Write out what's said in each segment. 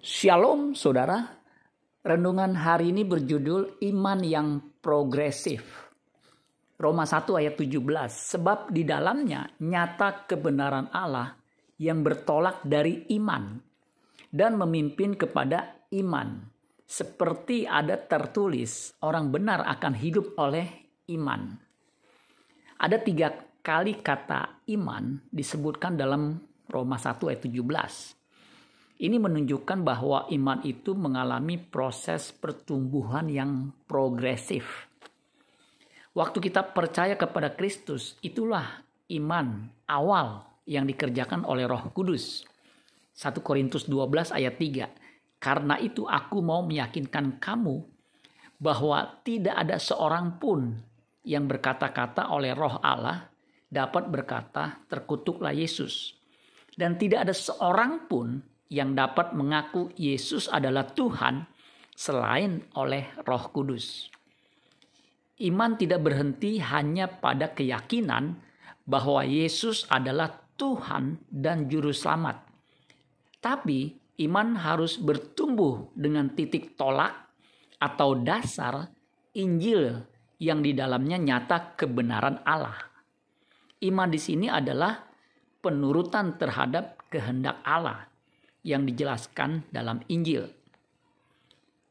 Shalom saudara. Renungan hari ini berjudul Iman yang Progresif. Roma 1 ayat 17. Sebab di dalamnya nyata kebenaran Allah yang bertolak dari iman dan memimpin kepada iman. Seperti ada tertulis, orang benar akan hidup oleh iman. Ada tiga kali kata iman disebutkan dalam Roma 1 ayat 17 ini menunjukkan bahwa iman itu mengalami proses pertumbuhan yang progresif. Waktu kita percaya kepada Kristus, itulah iman awal yang dikerjakan oleh Roh Kudus. 1 Korintus 12 ayat 3. Karena itu aku mau meyakinkan kamu bahwa tidak ada seorang pun yang berkata-kata oleh Roh Allah dapat berkata terkutuklah Yesus. Dan tidak ada seorang pun yang dapat mengaku Yesus adalah Tuhan selain oleh Roh Kudus. Iman tidak berhenti hanya pada keyakinan bahwa Yesus adalah Tuhan dan Juru Selamat, tapi iman harus bertumbuh dengan titik tolak atau dasar Injil yang di dalamnya nyata kebenaran Allah. Iman di sini adalah penurutan terhadap kehendak Allah yang dijelaskan dalam Injil.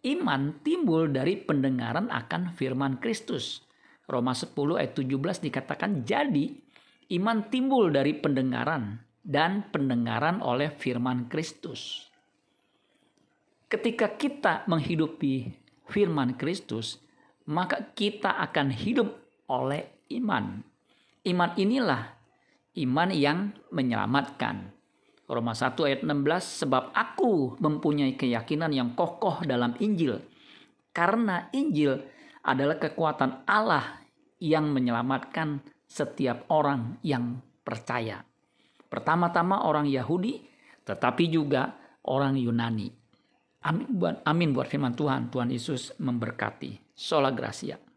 Iman timbul dari pendengaran akan firman Kristus. Roma 10 ayat 17 dikatakan jadi iman timbul dari pendengaran dan pendengaran oleh firman Kristus. Ketika kita menghidupi firman Kristus, maka kita akan hidup oleh iman. Iman inilah iman yang menyelamatkan. Roma 1 ayat 16 sebab aku mempunyai keyakinan yang kokoh dalam Injil karena Injil adalah kekuatan Allah yang menyelamatkan setiap orang yang percaya. Pertama-tama orang Yahudi tetapi juga orang Yunani. Amin buat amin buat firman Tuhan. Tuhan Yesus memberkati. Sola Gracia.